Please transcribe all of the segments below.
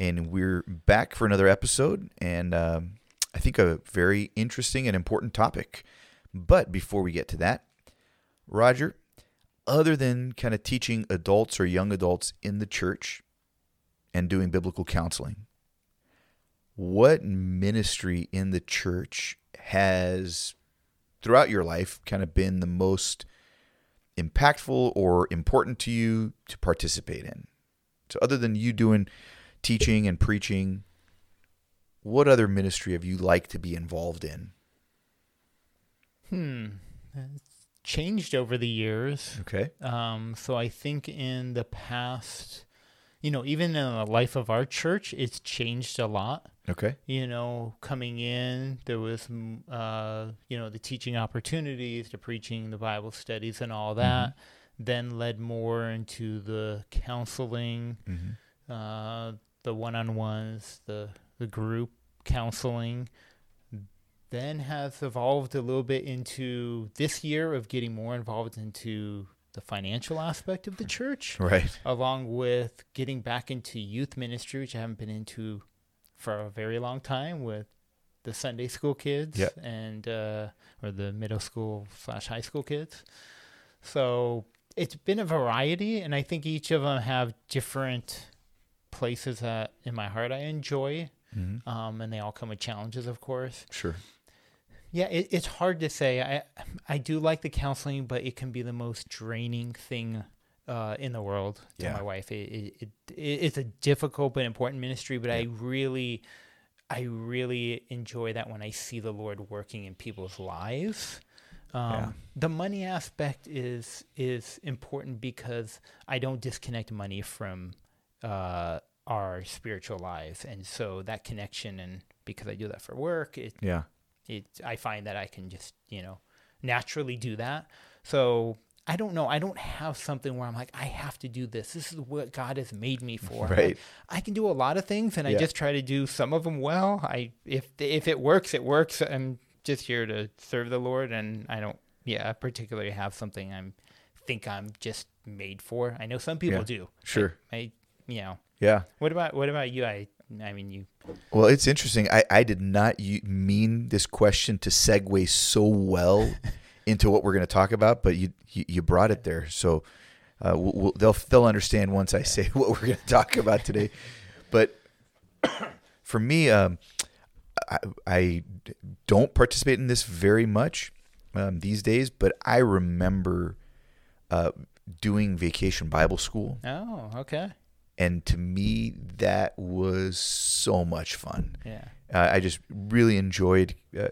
And we're back for another episode, and um, I think a very interesting and important topic. But before we get to that, Roger, other than kind of teaching adults or young adults in the church and doing biblical counseling, what ministry in the church has throughout your life kind of been the most impactful or important to you to participate in? So, other than you doing teaching and preaching, what other ministry have you liked to be involved in? Hmm. It's changed over the years. Okay. Um, so I think in the past, you know, even in the life of our church, it's changed a lot. Okay. You know, coming in, there was, mm, uh, you know, the teaching opportunities, the preaching, the Bible studies, and all that. Then led more into the counseling, Mm-hmm. uh, the one-on-ones, the the group counseling. Then has evolved a little bit into this year of getting more involved into the financial aspect of the church Right. along with getting back into youth ministry, which I haven't been into for a very long time with the Sunday school kids Yep. and uh, or the middle school slash high school kids. So it's been a variety, and I think each of them have different places that in my heart I enjoy, Mm-hmm. um, and they all come with challenges, of course. Sure. Yeah, it, it's hard to say. I I do like the counseling, but it can be the most draining thing uh, in the world. To Yeah. my wife, it, it, it it's a difficult but important ministry. But I really, I really enjoy that when I see the Lord working in people's lives. Um, Yeah. The money aspect is is important because I don't disconnect money from uh, our spiritual lives, and so that connection and because I do that for work, it Yeah. it I find that I can just you know naturally do that. So I don't know. I don't have something where I'm like I have to do this. This is what God has made me for. Right. I can do a lot of things, and I just try to do some of them well. I if if it works, it works. I'm just here to serve the Lord, and I don't yeah I particularly have something I'm think I'm just made for. I know some people Yeah. do. Sure. I, I you know. Yeah. What about what about you? I I mean you. Well, it's interesting. I, I did not mean this question to segue so well into what we're going to talk about, but you you, brought it there. So uh, we'll, they'll they'll understand once I say what we're going to talk about today. But for me, um, I, I don't participate in this very much um, these days, but I remember uh, doing vacation Bible school. Oh okay. And to me, that was so much fun. Yeah. Uh, I just really enjoyed uh,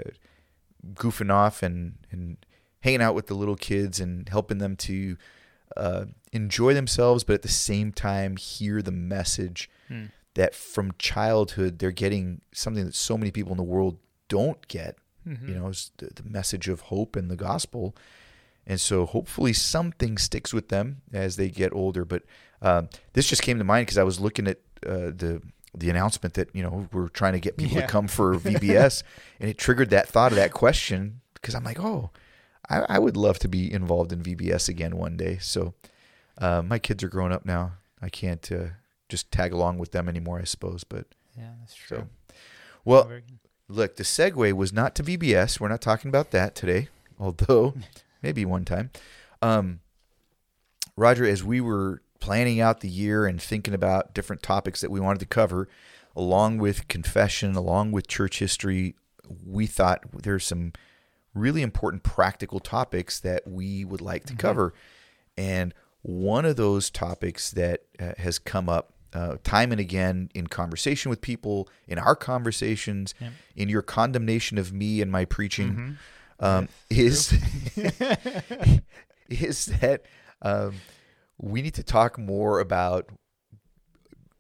goofing off and, and hanging out with the little kids and helping them to uh, enjoy themselves, but at the same time hear the message Hmm. that from childhood they're getting something that so many people in the world don't get. Mhm. You know, the, the message of hope and the gospel. And so hopefully something sticks with them as they get older. But um, this just came to mind because I was looking at uh, the the announcement that you know we're trying to get people Yeah. to come for VBS, and it triggered that thought of that question because I'm like, oh, I, I would love to be involved in VBS again one day. So uh, my kids are grown up now. I can't uh, just tag along with them anymore, I suppose. But Yeah, that's true. so, well, Look, the segue was not to VBS. We're not talking about that today, although maybe one time. Um, Roger, as we were planning out the year and thinking about different topics that we wanted to cover, along with confession, along with church history, we thought there's some really important practical topics that we would like to cover. And one of those topics that uh, has come up uh, time and again in conversation with people, in our conversations, Yep. in your condemnation of me and my preaching, um, is is that um, we need to talk more about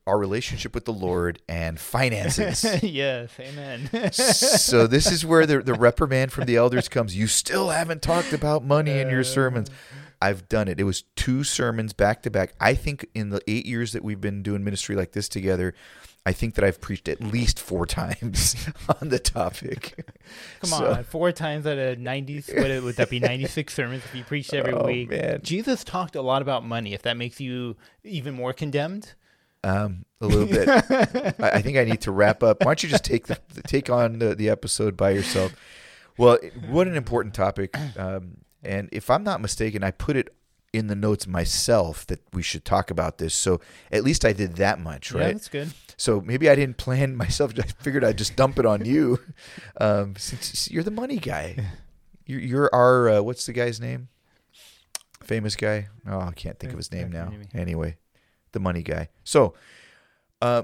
our relationship with the Lord and finances. yes, amen. so this is where the, the reprimand from the elders comes. You still haven't talked about money in your sermons. I've done it. It was two sermons back to back. I think in the eight years that we've been doing ministry like this together, I think that I've preached at least four times on the topic. Come So- on, four times out of ninety. What would that be? Ninety six sermons if you preached every Oh, week. man. Jesus talked a lot about money. If that makes you even more condemned. Um, a little bit. I, think I need to wrap up. Why don't you just take the take on the, the episode by yourself? Well, what an important topic. Um, and if I'm not mistaken, I put it in the notes myself that we should talk about this. So at least I did that much, Yeah, right? that's good. So maybe I didn't plan myself. I figured I'd just dump it on you, um, since you're the money guy. You're, you're our uh, what's the guy's name? Famous guy. Oh, I can't think of his name now. Anyway, the money guy. So, uh,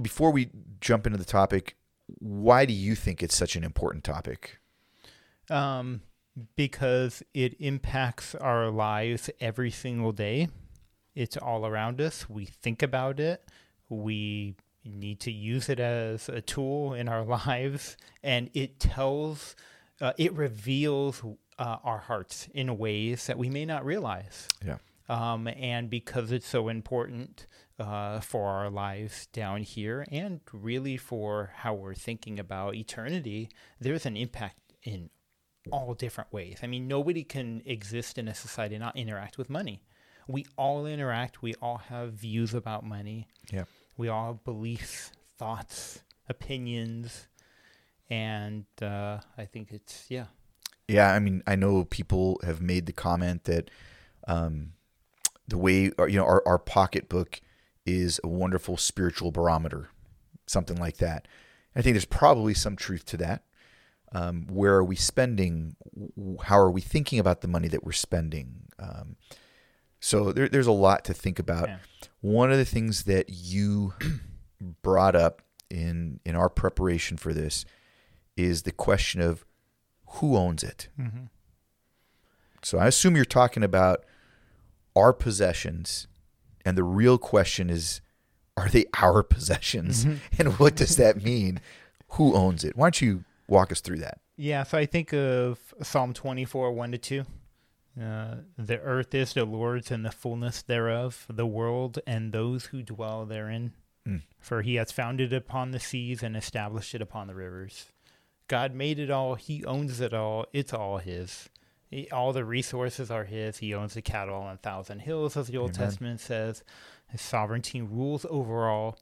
before we jump into the topic, why do you think it's such an important topic? Um, because it impacts our lives every single day. It's all around us. We think about it. We need to use it as a tool in our lives, and it tells, uh, it reveals uh, our hearts in ways that we may not realize. Yeah. Um, and because it's so important uh, for our lives down here and really for how we're thinking about eternity, there's an impact in all different ways. I mean, nobody can exist in a society and not interact with money. We all interact, we all have views about money, Yeah. We all have beliefs, thoughts, opinions. And uh, I think it's, yeah. Yeah, I mean, I know people have made the comment that um, the way you know our, our pocketbook is a wonderful spiritual barometer, something like that. I think there's probably some truth to that. Um, where are we spending? How are we thinking about the money that we're spending? Um, so there, there's a lot to think about. Yeah. One of the things that you brought up in in our preparation for this is the question of who owns it. Mm-hmm. So I assume you're talking about our possessions, and the real question is, are they our possessions, and what does that mean? Who owns it? Why don't you walk us through that? Yeah, so I think of Psalm 24, 1 to 2. Uh, the earth is the Lord's and the fullness thereof, the world and those who dwell therein. Mm. For he has founded it upon the seas and established it upon the rivers. God made it all. He owns it all. It's all his. He- all the resources are his. He owns the cattle on a thousand hills, as the Old Amen. Testament says. His sovereignty rules over all.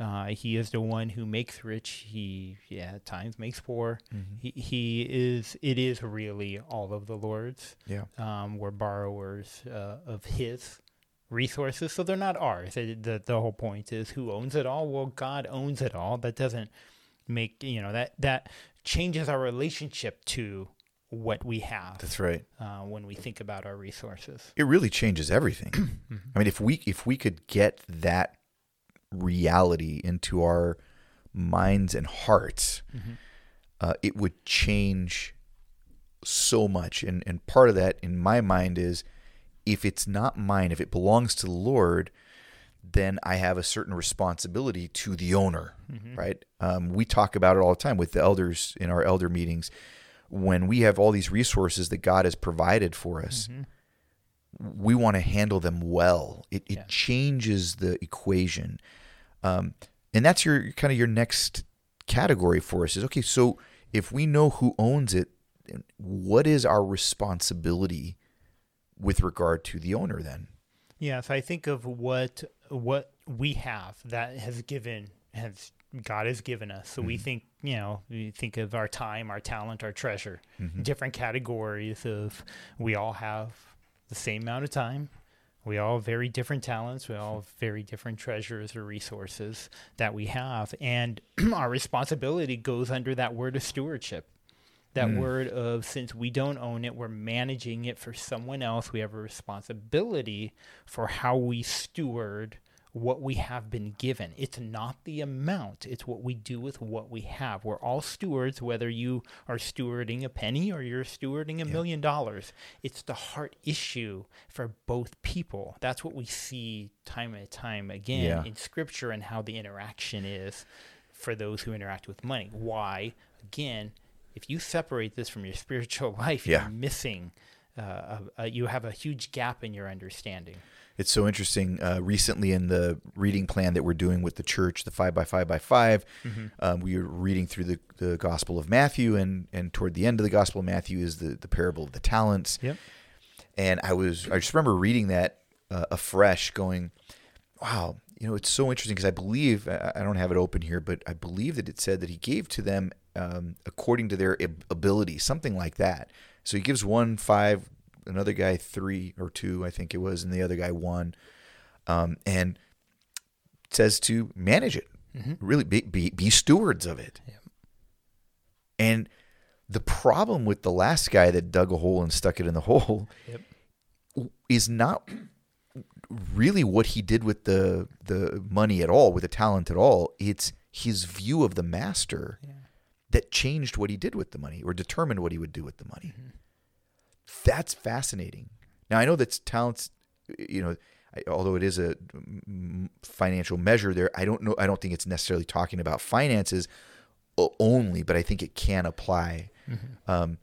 Uh, he is the one who makes rich. He, yeah, at times makes poor. He, he is. It is really all of the Lord's. Yeah. Um, we're borrowers uh, of His resources, so they're not ours. It, the The whole point is who owns it all. Well, God owns it all. That doesn't make you know that that changes our relationship to what we have That's right. uh, when we think about our resources. It really changes everything. I mean, if we if we could get that reality into our minds and hearts, uh, it would change so much. And and part of that, in my mind, is if it's not mine, if it belongs to the Lord, then I have a certain responsibility to the owner, right? Um, we talk about it all the time with the elders in our elder meetings. When we have all these resources that God has provided for us, we want to handle them well. It, it Yeah. changes the equation. Um, and that's your kind of your next category for us is okay, so if we know who owns it, what is our responsibility with regard to the owner then? Yeah, so I think of what what we have that has given has God has given us. So we think, you know, we think of our time, our talent, our treasure, different categories of we all have the same amount of time. We all have very different talents. We all have very different treasures or resources that we have. And our responsibility goes under that word of stewardship. That hmm. word of since we don't own it, we're managing it for someone else. We have a responsibility for how we steward what we have been given. It's not the amount, it's what we do with what we have. We're all stewards, whether you are stewarding a penny or you're stewarding a million dollars. It's the heart issue for both people. That's what we see time and time again Yeah. in scripture and how the interaction is for those who interact with money. Why? Again, if you separate this from your spiritual life, Yeah. you're missing. Uh, a, you have a huge gap in your understanding. It's so interesting. Uh, recently, in the reading plan that we're doing with the church, the five by five by 5 um, we were reading through the, the Gospel of Matthew, and and toward the end of the Gospel of Matthew is the the parable of the talents. Yep. And I was I just remember reading that uh, afresh, going, "Wow, you know, it's so interesting." Because I believe I I don't have it open here, but I believe that it said that he gave to them um, according to their ab- ability, something like that. So he gives one five, another guy three or two, I think it was, and the other guy one, um, and says to manage it, really be, be be stewards of it. And the problem with the last guy that dug a hole and stuck it in the hole Yep. is not really what he did with the the money at all, with the talent at all. It's his view of the master that changed what he did with the money or determined what he would do with the money. That's fascinating. Now I know that's talents, you know, I, although it is a mm, financial measure there, I don't know I don't think it's necessarily talking about finances only, but I think it can apply. Um,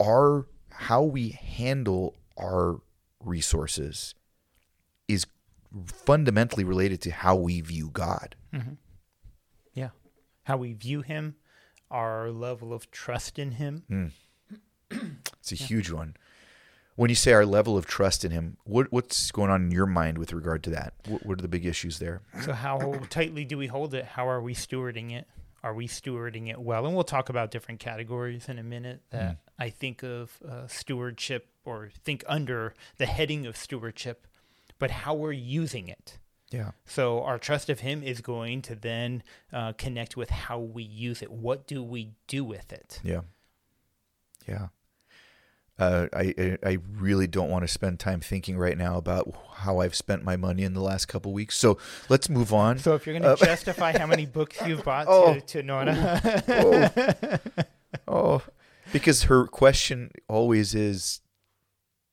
our how we handle our resources is fundamentally related to how we view God. Yeah. How we view him, our level of trust in him. It's a huge one. When you say our level of trust in Him, what, what's going on in your mind with regard to that? What, what are the big issues there? So, how tightly do we hold it? How are we stewarding it? Are we stewarding it well? And we'll talk about different categories in a minute that I think of uh, stewardship or think under the heading of stewardship, but how we're using it. Yeah. So, our trust of Him is going to then uh, connect with how we use it. What do we do with it? Yeah. Yeah. Uh, I I- really don't want to spend time thinking right now about how I've spent my money in the last couple weeks. So let's move on. So, if you're going to justify how many books you've bought Oh. to, to Nona, oh, oh, because her question always is,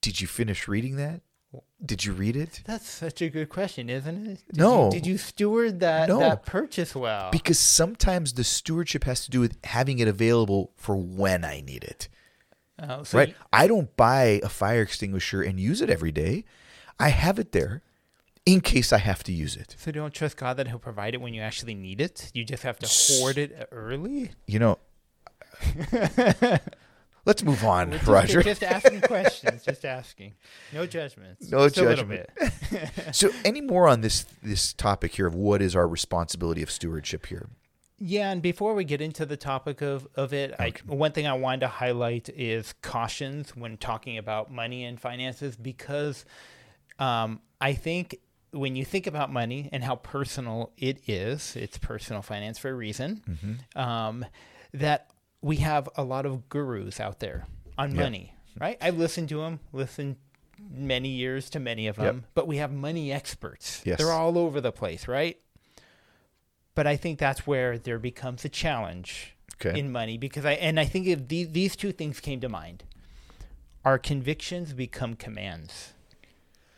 "Did you finish reading that? Did you read it?" That's such a good question, isn't it? Did No. You, did you steward that, No. that purchase well? Because sometimes the stewardship has to do with having it available for when I need it. Uh, so right? you- I don't buy a fire extinguisher and use it every day. I have it there in case I have to use it. so don't trust God that He'll provide it when you actually need it. You just have to hoard it early. You know, let's move on, Just, Roger. just asking questions. Just asking. No judgments. No just a little judgment. bit. so, any more on this this topic here of what is our responsibility of stewardship here? Yeah, and before we get into the topic of, of it, I, one thing I wanted to highlight is cautions when talking about money and finances because um, I think when you think about money and how personal it is, it's personal finance for a reason, um, that we have a lot of gurus out there on Yeah. money, right? I've listened to them, listened many years to many of Yep. them, but we have money experts. Yes. They're all over the place, right? But I think that's where there becomes a challenge Okay. in money because I and I think if these these two things came to mind. Our convictions become commands.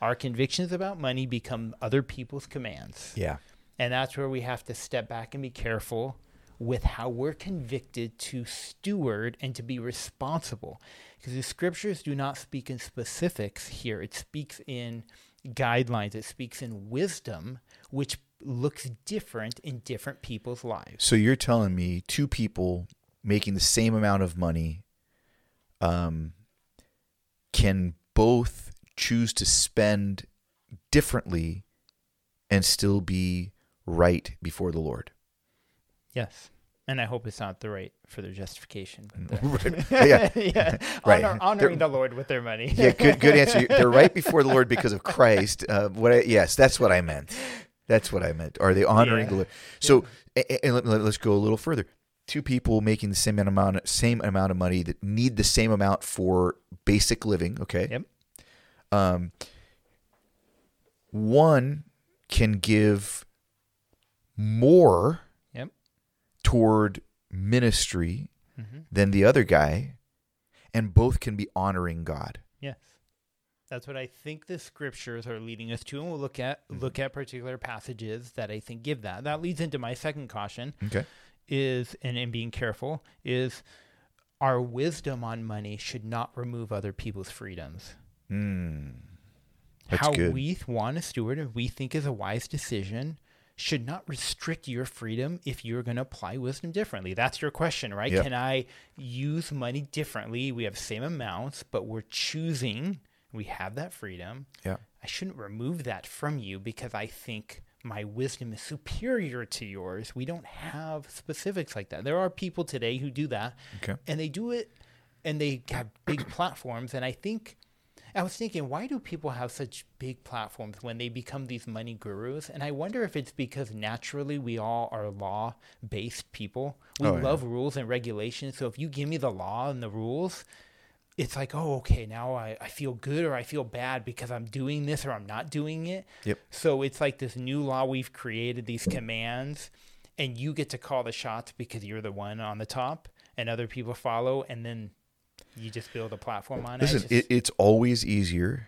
Our convictions about money become other people's commands. yeah. And that's where we have to step back and be careful with how we're convicted to steward and to be responsible. Because the scriptures do not speak in specifics here, it speaks in guidelines, it speaks in wisdom, which looks different in different people's lives. So you're telling me two people making the same amount of money um, can both choose to spend differently and still be right before the Lord. Yes. And I hope it's not the right for their justification. But the, Yeah. yeah. Right. Honor, honoring They're- the Lord with their money. Yeah, good good answer. They're right before the Lord because of Christ. Uh, what? I, yes, that's what I meant. That's what I meant. Are they honoring Yeah. the Lord? So, a- a- and let, let's go a little further. Two people making the same amount, same amount of money that need the same amount for basic living. Okay. Yep. Um, one can give more Yep. toward ministry Mm-hmm. than the other guy, and both can be honoring God. That's what I think the scriptures are leading us to, and we'll look at Mm-hmm. look at particular passages that I think give that. That leads into my second caution Okay. is and, and being careful is our wisdom on money should not remove other people's freedoms. Mm. How good. we want to steward and we think is a wise decision should not restrict your freedom if you're going to apply wisdom differently. That's your question, right? Yep. Can I use money differently? We have same amounts, but we're choosing. We have that freedom. Yeah. I shouldn't remove that from you because I think my wisdom is superior to yours. We don't have specifics like that. There are people today who do that Okay. and they do it and they have big platforms and i think i was thinking why do people have such big platforms when they become these money gurus and i wonder if it's because naturally we all are law based people we Oh, yeah. love rules and regulations so if you give me the law and the rules it's like oh okay now I, I feel good or i feel bad because i'm doing this or i'm not doing it Yep. so it's like this new law we've created these commands and you get to call the shots because you're the one on the top and other people follow and then you just build a platform on Listen, it. it, it's always easier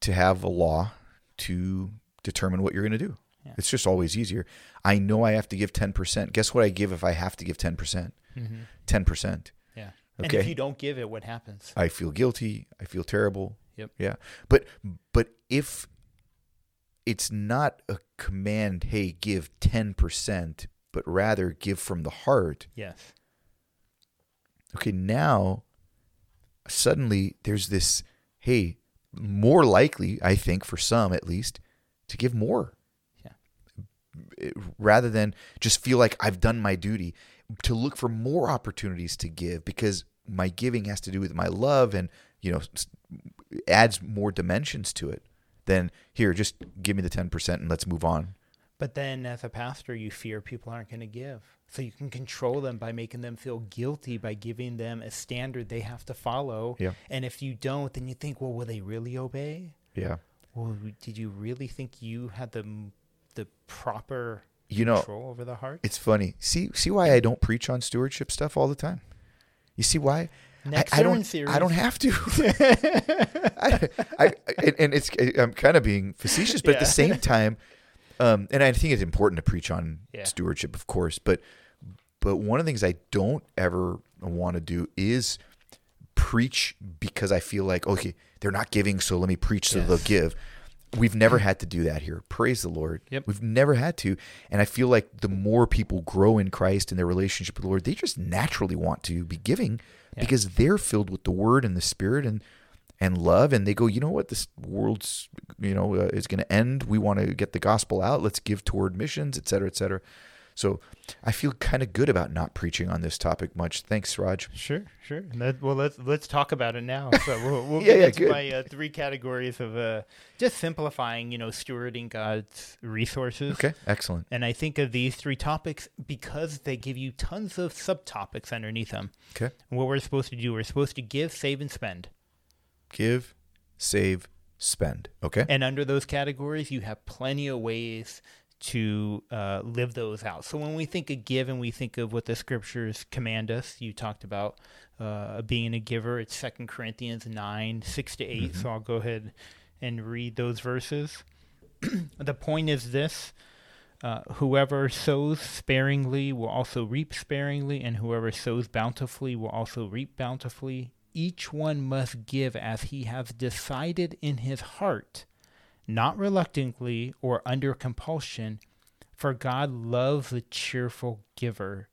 to have a law to determine what you're going to do. Yeah. It's just always easier. I know I have to give 10%. Guess what I give if I have to give 10%? mm-hmm. 10%. And Okay. if you don't give it, what happens? I feel guilty. I feel terrible. Yep. Yeah. But but if it's not a command, hey, give 10%, but rather give from the heart, Yes. okay, now suddenly there's this, hey, more likely, I think, for some at least, to give more. Yeah. Rather than just feel like I've done my duty, to look for more opportunities to give because my giving has to do with my love and, you know, adds more dimensions to it than here, just give me the 10% and let's move on. But then as a pastor, you fear people aren't going to give. So you can control them by making them feel guilty by giving them a standard they have to follow. Yeah. And if you don't, then you think, well, will they really obey? Yeah. Well, did you really think you had the the proper You know, control over the heart? It's funny. See, see why I don't preach on stewardship stuff all the time. You see why? I, I don't. I don't have to. I, I, and- and it's. I'm kind of being facetious, but at the same time, um, and I think it's important to preach on Yeah. stewardship, of course. But, but one of the things I don't ever want to do is preach because I feel like okay, they're not giving, so let me preach so they'll give. We've never had to do that here. Praise the Lord. Yep. We've never had to. And I feel like the more people grow in Christ and their relationship with the Lord, they just naturally want to be giving Yeah. because they're filled with the word and the spirit and and love and they go, "You know what? This world's, you know, uh, is going to end. We want to get the gospel out. Let's give toward missions, et cetera, et cetera." So, I feel kind of good about not preaching on this topic much. Thanks, Rog. Sure, sure. That, well, let's let's talk about it now. So we'll, we'll Yeah, get yeah, into my uh, three categories of uh, just simplifying, you know, stewarding God's resources. Okay, excellent. And I think of these three topics because they give you tons of subtopics underneath them. Okay. What we're supposed to do, we're supposed to give, save, and spend. Give, save, spend. Okay? And under those categories, you have plenty of ways to uh, live those out. So when we think of give and we think of what the scriptures command us, you talked about uh, being a giver. It's Second Corinthians 9, 6 to 8. So I'll go ahead and read those verses. the point is this. Uh, whoever sows sparingly will also reap sparingly, and whoever sows bountifully will also reap bountifully. Each one must give as he has decided in his heart, not reluctantly or under compulsion, for God loves the cheerful giver.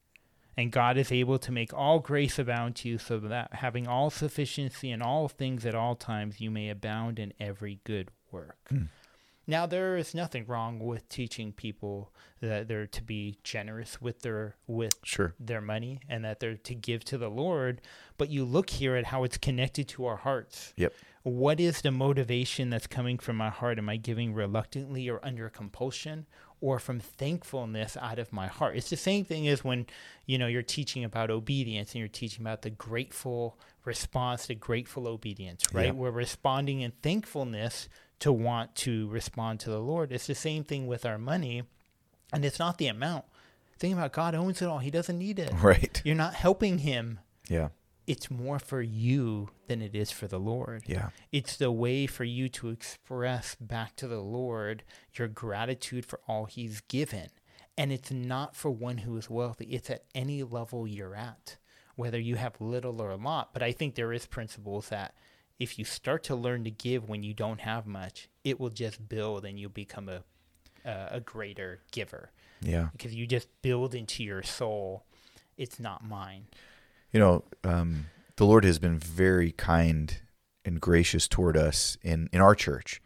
And God is able to make all grace abound to you, so that having all sufficiency in all things at all times, you may abound in every good work. Hmm. Now there is nothing wrong with teaching people that they're to be generous with their with Sure. their money and that they're to give to the Lord, but you look here at how it's connected to our hearts. Yep. What is the motivation that's coming from my heart? Am I giving reluctantly or under compulsion or from thankfulness out of my heart? It's the same thing as when, you know, you're teaching about obedience and you're teaching about the grateful response to grateful obedience, right? Yeah. We're responding in thankfulness to want to respond to the Lord. It's the same thing with our money, and it's not the amount. Think about God owns it all. He doesn't need it. Right. You're not helping him. Yeah. It's more for you than it is for the Lord. Yeah. It's the way for you to express back to the Lord your gratitude for all he's given. And it's not for one who is wealthy. It's at any level you're at, whether you have little or a lot. But I think there is principles that if you start to learn to give when you don't have much, it will just build and you'll become a a, a greater giver Yeah. because you just build into your soul. It's not mine. You know, um, the Lord has been very kind and gracious toward us in, in our church.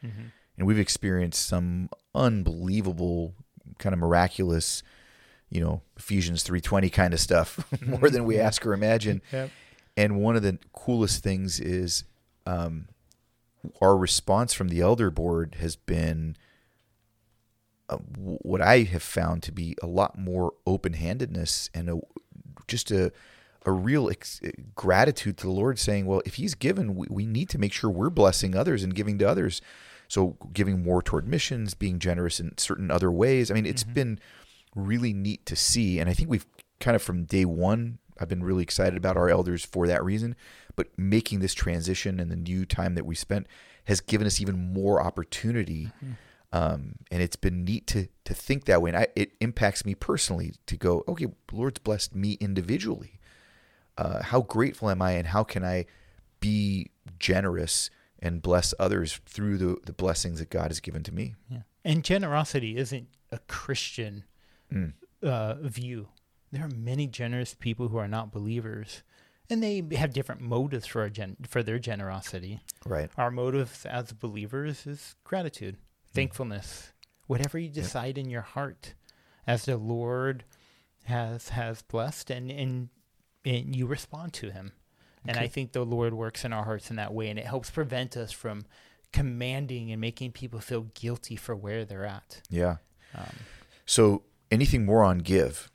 And we've experienced some unbelievable, kind of miraculous, you know, Ephesians 3.20 kind of stuff, more than we ask or imagine. Yep. And one of the coolest things is um, our response from the elder board has been uh, what I have found to be a lot more open handedness and a, just a, a real ex- eh, gratitude to the Lord, saying, Well, if He's given, we, we need to make sure we're blessing others and giving to others. So, giving more toward missions, being generous in certain other ways. I mean, it's mm-hmm. been really neat to see. And I think we've kind of from day one, I've been really excited about our elders for that reason. But making this transition and the new time that we spent has given us even more opportunity. Mm-hmm. Um, and it's been neat to to think that way. And I, it impacts me personally to go, okay, Lord's blessed me individually. Uh, how grateful am I, and how can I be generous and bless others through the, the blessings that God has given to me? Yeah. And generosity isn't a Christian Mm. uh, view. There are many generous people who are not believers, and they have different motives for our gen- for their generosity. Right. Our motives as believers is gratitude, thankfulness, whatever you decide in your heart, as the Lord has has blessed, and and, and you respond to Him. And I think the Lord works in our hearts in that way, and it helps prevent us from commanding and making people feel guilty for where they're at. Yeah. Um, So anything more on give?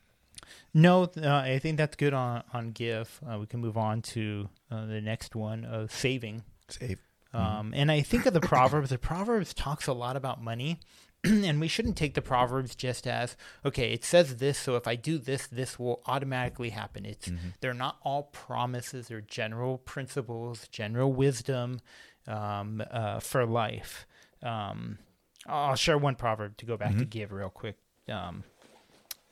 no, uh, I think that's good on on give. Uh, we can move on to uh, the next one of saving. Save. Um, and I think of the Proverbs. The Proverbs talks a lot about money, and we shouldn't take the Proverbs just as okay. It says this, so if I do this, this will automatically happen. It's they're not all promises. They're general principles, general wisdom um, uh, for life. Um, I'll share one proverb to go back to give real quick. Um,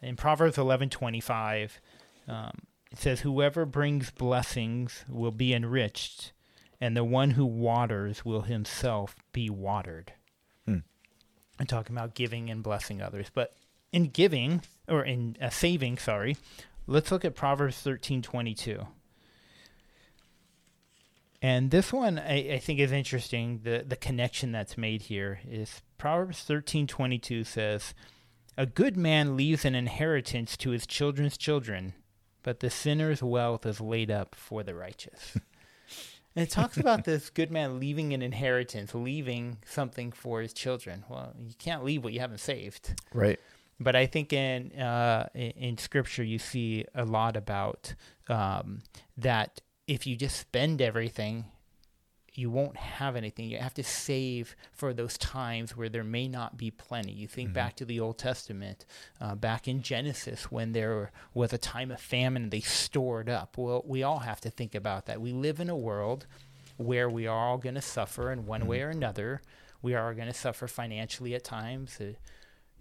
in Proverbs eleven twenty five, um, it says, "Whoever brings blessings will be enriched." and the one who waters will himself be watered. I'm talking about giving and blessing others, but in giving or in uh, saving, sorry, let's look at Proverbs thirteen twenty two. And this one I, I think is interesting. The the connection that's made here is Proverbs thirteen twenty two says, "A good man leaves an inheritance to his children's children, but the sinner's wealth is laid up for the righteous." And it talks about this good man leaving an inheritance, leaving something for his children. Well, you can't leave what you haven't saved. Right. But I think in uh, in, Scripture you see a lot about um, that if you just spend everything, you won't have anything. You have to save for those times where there may not be plenty. You think back to the Old Testament, uh, back in Genesis, when there was a time of famine, they stored up. Well, we all have to think about that. We live in a world where we are all going to suffer in one way or another. We are going to suffer financially at times. Uh,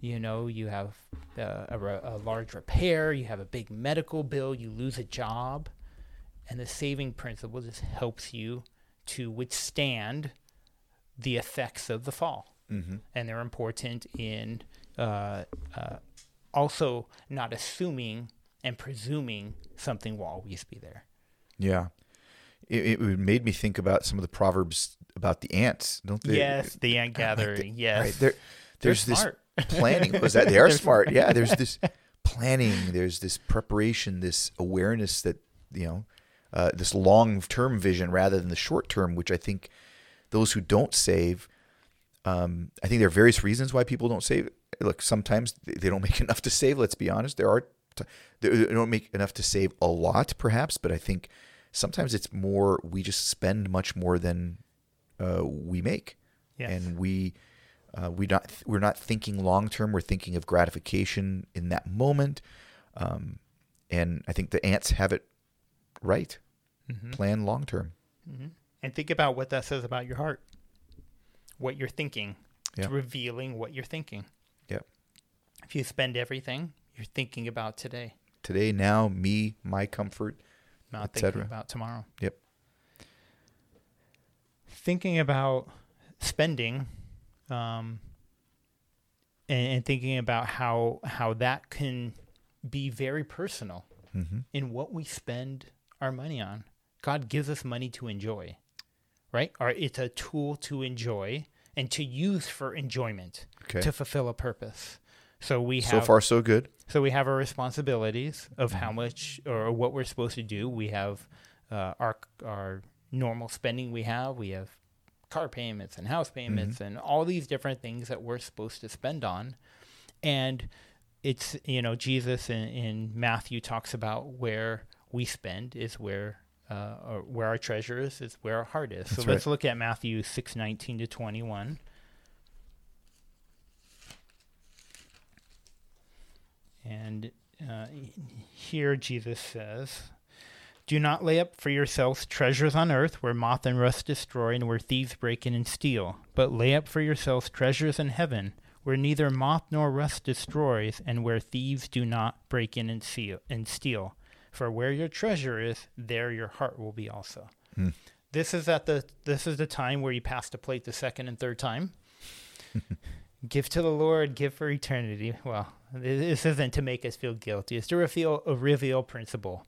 you know, you have uh, a, re- a large repair, you have a big medical bill, you lose a job, and the saving principle just helps you to withstand the effects of the fall. Mm-hmm. And they're important in uh, uh, also not assuming and presuming something will always be there. Yeah. It, it made me think about some of the proverbs about the ants, don't they? yes, the ant gathering. yes, Right. They're there's this planning. Was that they are smart? Yeah. There's this planning. There's this preparation. This awareness that you know, uh, this long-term vision rather than the short-term, which I think those who don't save. Um, I think there are various reasons why people don't save. Look, sometimes they don't make enough to save. Let's be honest. There are t- they they don't make enough to save a lot, perhaps, but I think sometimes it's more we just spend much more than uh, we make. Yes. and we uh, we not we're not thinking long term. We're thinking of gratification in that moment, um, and I think the ants have it right. Mhm. Plan long term. hmm And think about what that says about your heart, what you're thinking. Yeah. It's revealing what you're thinking. Yep. If you spend everything, you're thinking about today, Today, now, me, my comfort. not thinking about tomorrow. Yep. Thinking about spending, um, and, and thinking about how how that can be very personal Mm-hmm. in what we spend our money on. God gives us money to enjoy, right? Or it's a tool to enjoy and to use for enjoyment Okay. to fulfill a purpose. So we have so far, so good. so we have our responsibilities of how much or what we're supposed to do. We have uh, our our normal spending. We have we have car payments and house payments and all these different things that we're supposed to spend on, and it's you know Jesus in, in Matthew talks about where we spend is where. Uh, or where our treasure is is where our heart is. So That's let's look at Matthew six nineteen to twenty one. And uh, here Jesus says, Do not lay up for yourselves treasures on earth where moth and rust destroy and where thieves break in and steal, but lay up for yourselves treasures in heaven where neither moth nor rust destroys and where thieves do not break in and steal. For where your treasure is, there your heart will be also. Hmm. This is at the this is the time where you pass the plate the second and third time. give to the Lord, give for eternity. Well, this isn't to make us feel guilty. It's to reveal a reveal principle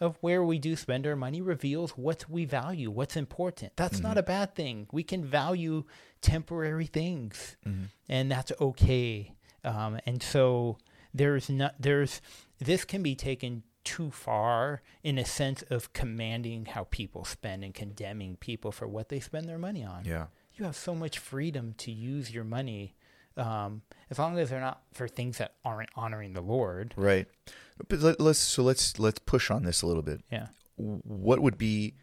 of where we do spend our money reveals what we value, what's important. That's not a bad thing. We can value temporary things, and that's okay. Um, and so there's not there's this can be taken too far in a sense of commanding how people spend and condemning people for what they spend their money on Yeah. you have so much freedom to use your money um, as long as they're not for things that aren't honoring the Lord. Right. But let, let's so let's let's push on this a little bit. Yeah. What would be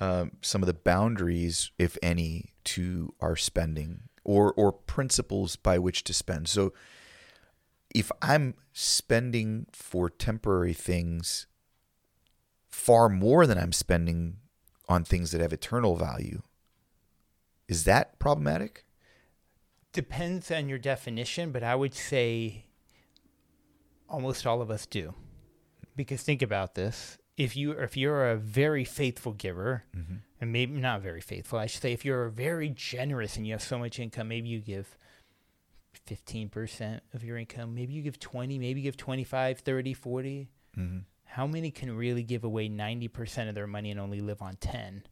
um, some of the boundaries, if any, to our spending, or or principles by which to spend? So, if I'm spending for temporary things far more than I'm spending on things that have eternal value, is that problematic? Depends on your definition, but I would say almost all of us do. Because think about this. If you if you're a very faithful giver, mm-hmm. and maybe not very faithful, I should say if you're very generous and you have so much income, maybe you give 15% of your income, maybe you give 20, maybe you give 25, 30, 40. Mm-hmm. how many can really give away 90% of their money and only live on 10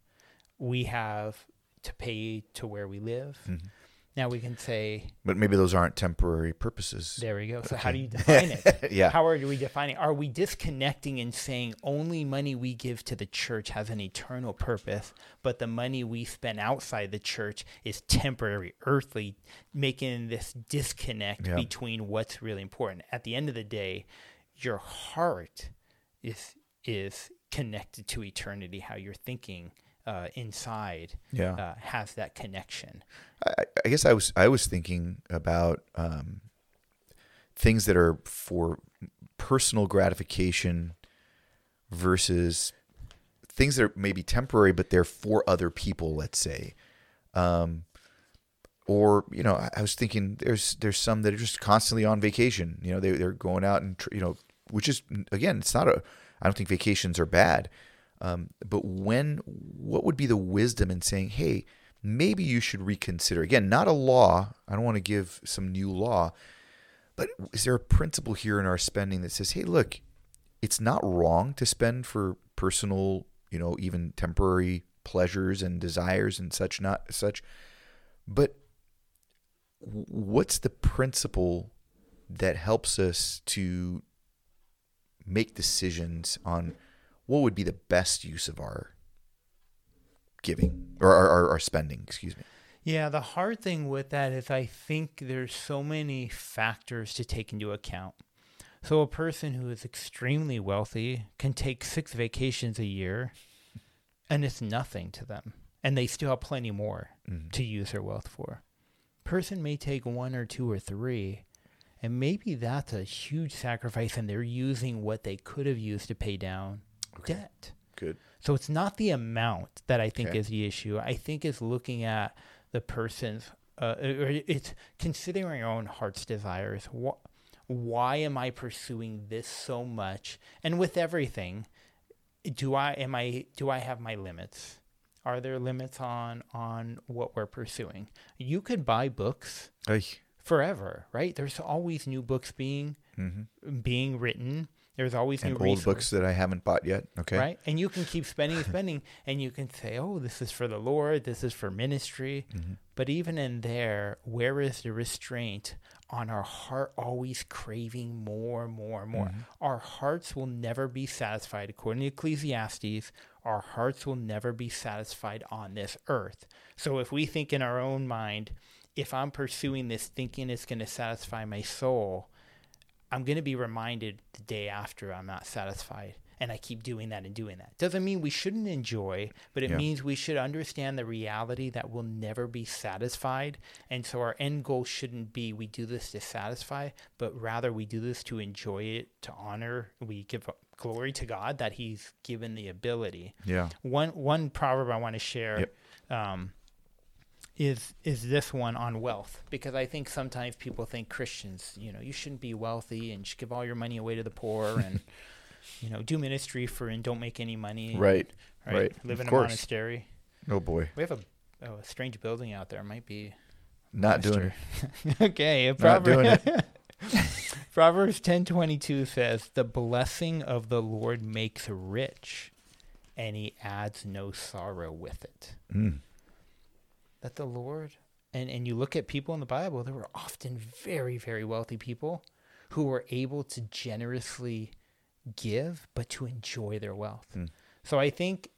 we have to pay to where we live Mm-hmm. Now we can say But maybe those aren't temporary purposes. there we go so how do you define it yeah. how are we defining are we disconnecting and saying only money we give to the church has an eternal purpose but the money we spend outside the church is temporary earthly making this disconnect Yeah. between what's really important at the end of the day your heart is is connected to eternity how you're thinking uh, inside Yeah. uh, has that connection I, I guess I was I was thinking about um, things that are for personal gratification versus things that are maybe temporary, but they're for other people. Let's say, um, or you know, I, I was thinking there's there's some that are just constantly on vacation. You know, they they're going out and you know, which is again, it's not a. I don't think vacations are bad, um, but when what would be the wisdom in saying, hey, maybe you should reconsider? Again not a law. I don't want to give some new law but is there a principle here in our spending that says hey look it's not wrong to spend for personal you know even temporary pleasures and desires and such not such but what's the principle that helps us to make decisions on what would be the best use of our giving or our, our, our spending excuse me Yeah, the hard thing with that is I think there's so many factors to take into account. So a person who is extremely wealthy can take six vacations a year and it's nothing to them. and they still have plenty more Mhm. to use their wealth for. Person may take one or two or three, and maybe that's a huge sacrifice, and they're using what they could have used to pay down Okay. debt. Good. So it's not the amount that I think Okay. is the issue. I think it's looking at the person's, uh, or it's considering our own heart's desires. Wh- why am I pursuing this so much? And with everything, do I am I do I have my limits? Are there limits on on what we're pursuing? You could buy books forever, right? There's always new books being Mhm. being written. There's always And new old resources books that I haven't bought yet. Okay. right? And you can keep spending and spending, and you can say, "Oh, this is for the Lord. This is for ministry." Mhm. But even in there, where is the restraint on our heart always craving more, more, more? Mhm. Our hearts will never be satisfied. According to Ecclesiastes, our hearts will never be satisfied on this earth. So if we think in our own mind, if I'm pursuing this thinking it's going to satisfy my soul, I'm going to be reminded the day after I'm not satisfied. And I keep doing that and doing that. Doesn't mean we shouldn't enjoy, but it Yeah. means we should understand the reality that we'll never be satisfied. And so our end goal shouldn't be we do this to satisfy, but rather we do this to enjoy it, to honor. We give glory to God that He's given the ability. Yeah. One one proverb I want to share Yep. um, is is this one on wealth because I think sometimes people think Christians, you know, you shouldn't be wealthy and you should give all your money away to the poor and you know do ministry for and don't make any money. Right. Right. right. Live Of in a monastery. Oh boy. We have a, oh, a strange building out there. Might be Not doing it. okay. a Not doing proverb- Proverbs ten twenty two says, "The blessing of the Lord makes rich, and He adds no sorrow with it." Mm. That the Lord and and you look at people in the Bible, there were often very very wealthy people who were able to generously give, but to enjoy their wealth. Hmm. So I think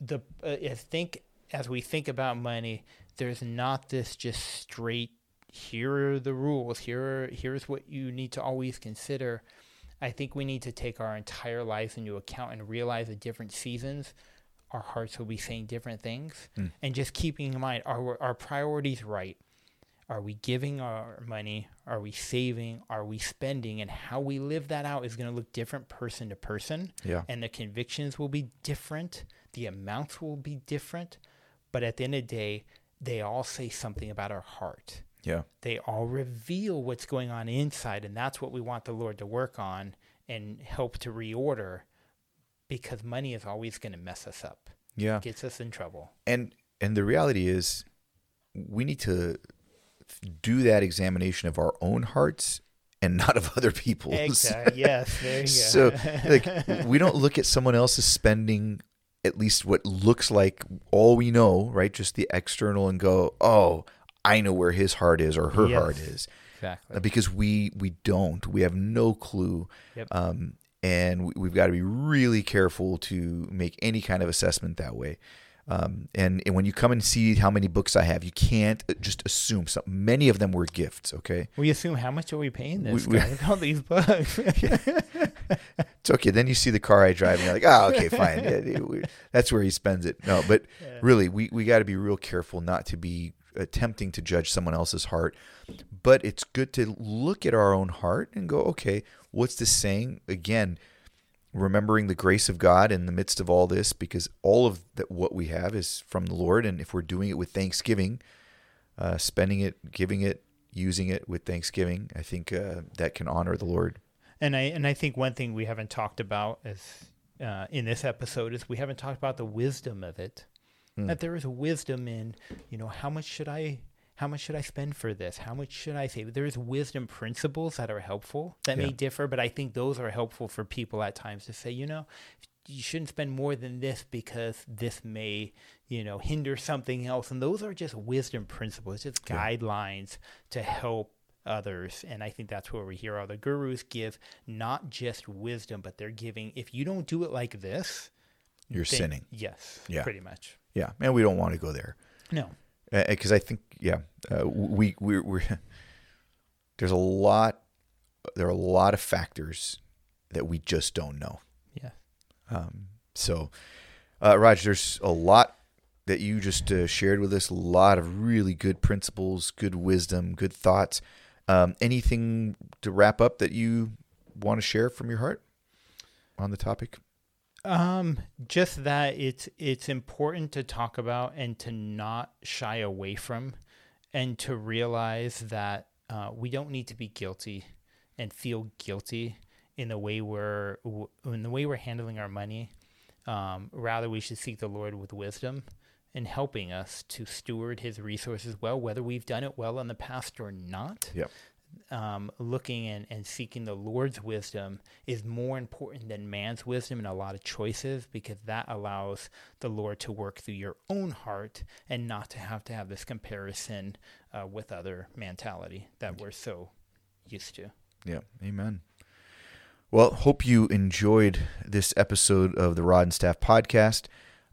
the uh, I think as we think about money, there's not this just straight. Here are the rules. Here are, here's what you need to always consider. I think we need to take our entire lives into account and realize the different seasons, our hearts will be saying different things Mm. and just keeping in mind are our priorities right? Are we giving our money? Are we saving? Are we spending? And how we live that out is going to look different person to person. Yeah. and the convictions will be different. The amounts will be different. But at the end of the day they all say something about our heart. Yeah. they all reveal what's going on inside and that's what we want the lord to work on and help to reorder because money is always going to mess us up Yeah. gets us in trouble and and the reality is we need to do that examination of our own hearts and not of other people's Exactly. Yes. There you go. so like we don't look at someone else's spending at least what looks like all we know right just the external and go oh i know where his heart is or her Yes. heart is exactly. Because we we don't we have no clue Yep. um, and we, we've got to be really careful to make any kind of assessment that way um, and, and when you come and see how many books I have, you can't uh, just assume some. Many of them were gifts. Okay, we assume how much are we paying this We- we- guy? At all these books. it's okay. Then you see the car I drive, and you're like, oh, okay, fine. Yeah, yeah, we- that's where he spends it. No, but really, we we got to be real careful not to be attempting to judge someone else's heart. But it's good to look at our own heart and go, okay, what's this saying? Again, remembering the grace of God in the midst of all this, because all of that what we have is from the Lord, and if we're doing it with thanksgiving, uh, spending it, giving it, using it with thanksgiving, I think uh, that can honor the Lord. and I and I think one thing we haven't talked about is uh, in this episode is we haven't talked about the wisdom of it. Mm. That there is wisdom in you know how much should I how much should I spend for this? How much should I save? There's wisdom principles that are helpful that may differ, but I think those are helpful for people at times to say, you know, you shouldn't spend more than this because this may, you know, hinder something else. And those are just wisdom principles, just Yeah. guidelines to help others. And I think that's where we hear all the gurus give not just wisdom, but they're giving, if you don't do it like this, You're then- sinning. Yes, Yeah. pretty much. Yeah, and we don't want to go there No. because I think yeah, uh, we we we there's a lot there are a lot of factors that we just don't know. Yeah. Um, so, uh, Rog, there's a lot that you just uh, shared with us. A lot of really good principles, good wisdom, good thoughts. Um, anything to wrap up that you want to share from your heart on the topic? Um, just that it's it's important to talk about and to not shy away from, and to realize that uh, we don't need to be guilty and feel guilty in the way we're in the way we're handling our money. Um, rather, we should seek the Lord with wisdom and helping us to steward His resources well, whether we've done it well in the past or not. Um, looking and, and seeking the Lord's wisdom is more important than man's wisdom in a lot of choices because that allows the Lord to work through your own heart and not to have to have this comparison uh, with other mentality that we're so used to. Yeah, amen. Well, hope you enjoyed this episode of the Rod and Staff podcast.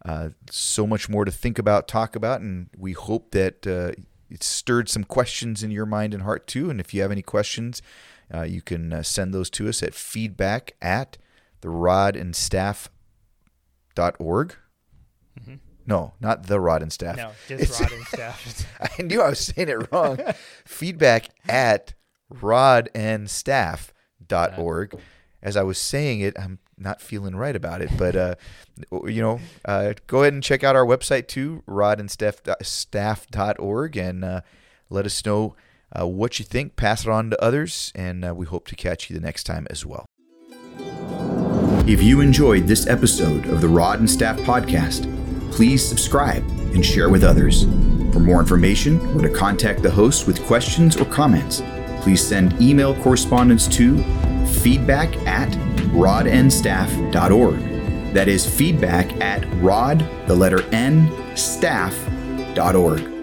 Uh, so much more to think about, talk about, and we hope that uh, it stirred some questions in your mind and heart too. And if you have any questions, uh, you can uh, send those to us at feedback at the rod and staff dot org. Mm-hmm. No, not the rod and staff. No, just it's, rod and staff. I knew I was saying it wrong. feedback at rod and staff dot org. As I was saying it, I'm not feeling right about it. But uh, you know, uh, go ahead and check out our website too, rodnstaff.org, and uh, let us know uh, what you think. Pass it on to others, and uh, we hope to catch you the next time as well. If you enjoyed this episode of the Rod and Staff podcast, please subscribe and share with others. For more information or to contact the host with questions or comments, please send email correspondence to feedback at rodnstaff.org. That is feedback at rod, the letter N, staff.org.